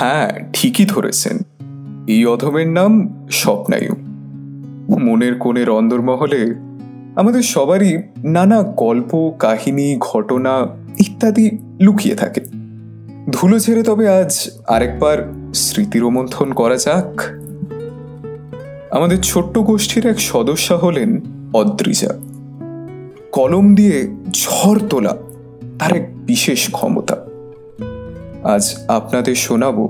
হ্যাঁ ঠিকই ধরেছেন। এই অধমের নাম স্বপ্নায়ু। মনের কোণের অন্দরমহলে আমাদের সবারই নানা গল্প, কাহিনী, ঘটনা ইত্যাদি লুকিয়ে থাকে। ধুলো ছেড়ে তবে আজ আরেকবার স্মৃতিরোমন্থন করা যাক। আমাদের ছোট্ট গোষ্ঠীর এক সদস্যা হলেন অদ্রিজা। কলম দিয়ে ঝড় তোলা তার এক বিশেষ ক্ষমতা। আজ আপনাদের শোনাব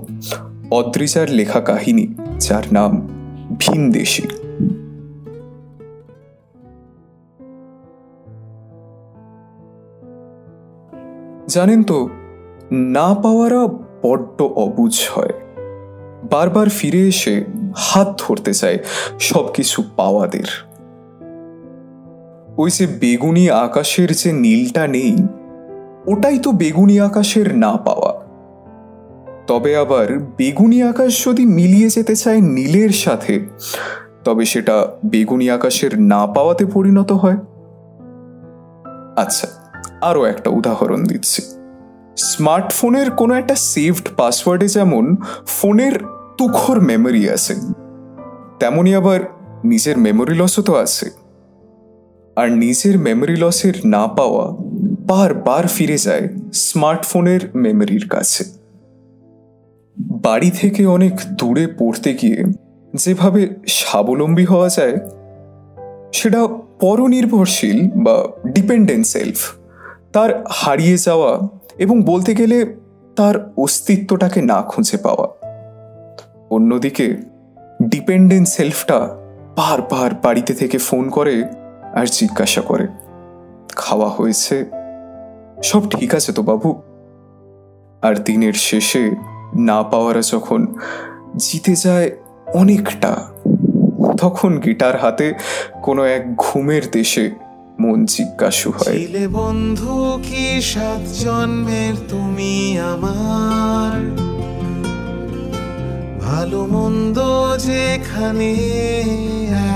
অদ্রিজার লেখা কাহিনী, যার নাম ভিনদেশী জানেন তো, না পাওয়ারা বড্ড অবুঝ হয়। বারবার ফিরে এসে হাত ধরতে চায় সবকিছু পাওয়াদের। ওই যে বেগুনি আকাশের যে নীলটা নেই, ওটাই তো বেগুনি আকাশের না পাওয়া। তবে আবার বেগুনি আকাশ যদি মিলিয়ে যেতে চায় নীলের সাথে, তবে সেটা বেগুনি আকাশের না পাওয়াতে পরিণত হয়। আচ্ছা আরও একটা উদাহরণ দিচ্ছি। স্মার্টফোনের কোনো একটা সেভড পাসওয়ার্ডে যেমন ফোনের তুখর মেমোরি আছে তেমনই আবার নিজের মেমোরি লসও তো আছে। আর নিজের মেমোরি লসের না পাওয়া বারবার ফিরে যায় স্মার্টফোনের মেমোরির কাছে। বাড়ি থেকে অনেক দূরে পড়তে গিয়ে যেভাবে স্বাবলম্বী হওয়া যায়, সেটা পরনির্ভরশীল বা ডিপেন্ডেন্ট সেলফ তার হারিয়ে যাওয়া এবং বলতে গেলে তার অস্তিত্বটাকে না খুঁজে পাওয়া। অন্যদিকে ডিপেন্ডেন্ট সেলফটা বারবার বাড়িতে থেকে ফোন করে আর জিজ্ঞাসা করে, খাওয়া হয়েছে? সব ঠিক আছে তো বাবু। আর দিনের শেষে না পাওয়ারা যখন জিতে যায় অনেকটা, তখন গিটার হাতে কোনো এক ঘুমের দেশে মন জিজ্ঞাসু হয়। বন্ধু, কি সাত জন্মের তুমি আমার? ভালো মন্দ যেখানে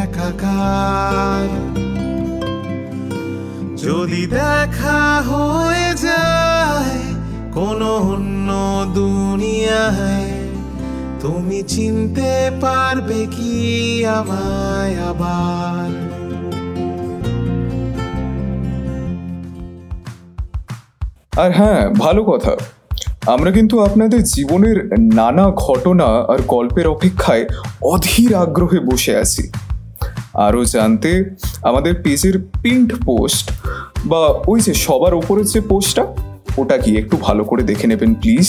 একাকার। যদি দেখা হয়ে কোনো অন্য দুনিয়ায় তুমি চিনতে পারবে কি আমায় আবার। আর হ্যাঁ ভালো কথা। আমরা কিন্তু আপনাদের জীবনের নানা ঘটনা আর গল্পের অপেক্ষায় অধীর আগ্রহে বসে আছি। আরও জানতে আমাদের পেজের পিন্ট পোস্ট বা ওই যে সবার ওপরের যে পোস্টটা ওটা কি একটু ভালো করে দেখে নেবেন প্লিজ